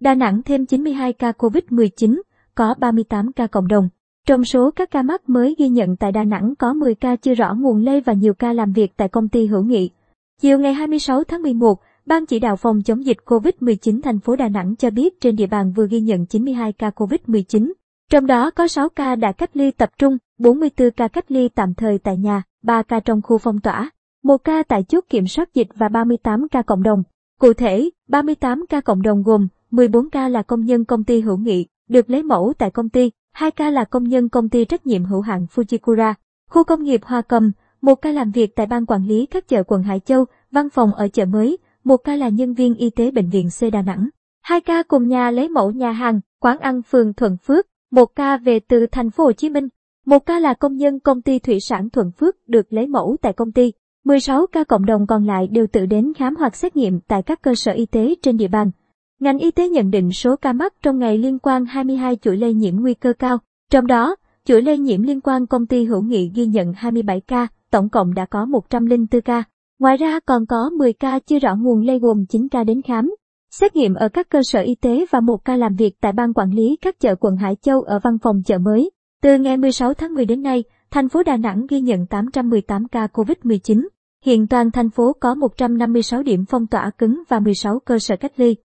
Đà Nẵng thêm 92 ca COVID-19, có 38 ca cộng đồng. Trong số các ca mắc mới ghi nhận tại Đà Nẵng có 10 ca chưa rõ nguồn lây và nhiều ca làm việc tại công ty hữu nghị. Chiều ngày 26 tháng 11, Ban chỉ đạo phòng chống dịch COVID-19 thành phố Đà Nẵng cho biết trên địa bàn vừa ghi nhận 92 ca COVID-19. Trong đó có 6 ca đã cách ly tập trung, 44 ca cách ly tạm thời tại nhà, 3 ca trong khu phong tỏa, 1 ca tại chốt kiểm soát dịch và 38 ca cộng đồng. Cụ thể, 38 ca cộng đồng gồm 14 ca là công nhân công ty hữu nghị, được lấy mẫu tại công ty, 2 ca là công nhân công ty trách nhiệm hữu hạn Fujikura, khu công nghiệp Hoa Cầm, một ca làm việc tại ban quản lý các chợ quận Hải Châu, văn phòng ở chợ mới, một ca là nhân viên y tế bệnh viện C Đà Nẵng. Hai ca cùng nhà lấy mẫu nhà hàng, quán ăn phường Thuận Phước, một ca về từ thành phố Hồ Chí Minh, một ca là công nhân công ty thủy sản Thuận Phước được lấy mẫu tại công ty. 16 ca cộng đồng còn lại đều tự đến khám hoặc xét nghiệm tại các cơ sở y tế trên địa bàn. Ngành y tế nhận định số ca mắc trong ngày liên quan 22 chuỗi lây nhiễm nguy cơ cao. Trong đó, chuỗi lây nhiễm liên quan công ty hữu nghị ghi nhận 27 ca, tổng cộng đã có 104 ca. Ngoài ra còn có 10 ca chưa rõ nguồn lây gồm 9 ca đến khám, xét nghiệm ở các cơ sở y tế và một ca làm việc tại ban quản lý các chợ quận Hải Châu ở văn phòng chợ mới. Từ ngày 16 tháng 10 đến nay, thành phố Đà Nẵng ghi nhận 818 ca COVID-19. Hiện toàn thành phố có 156 điểm phong tỏa cứng và 16 cơ sở cách ly.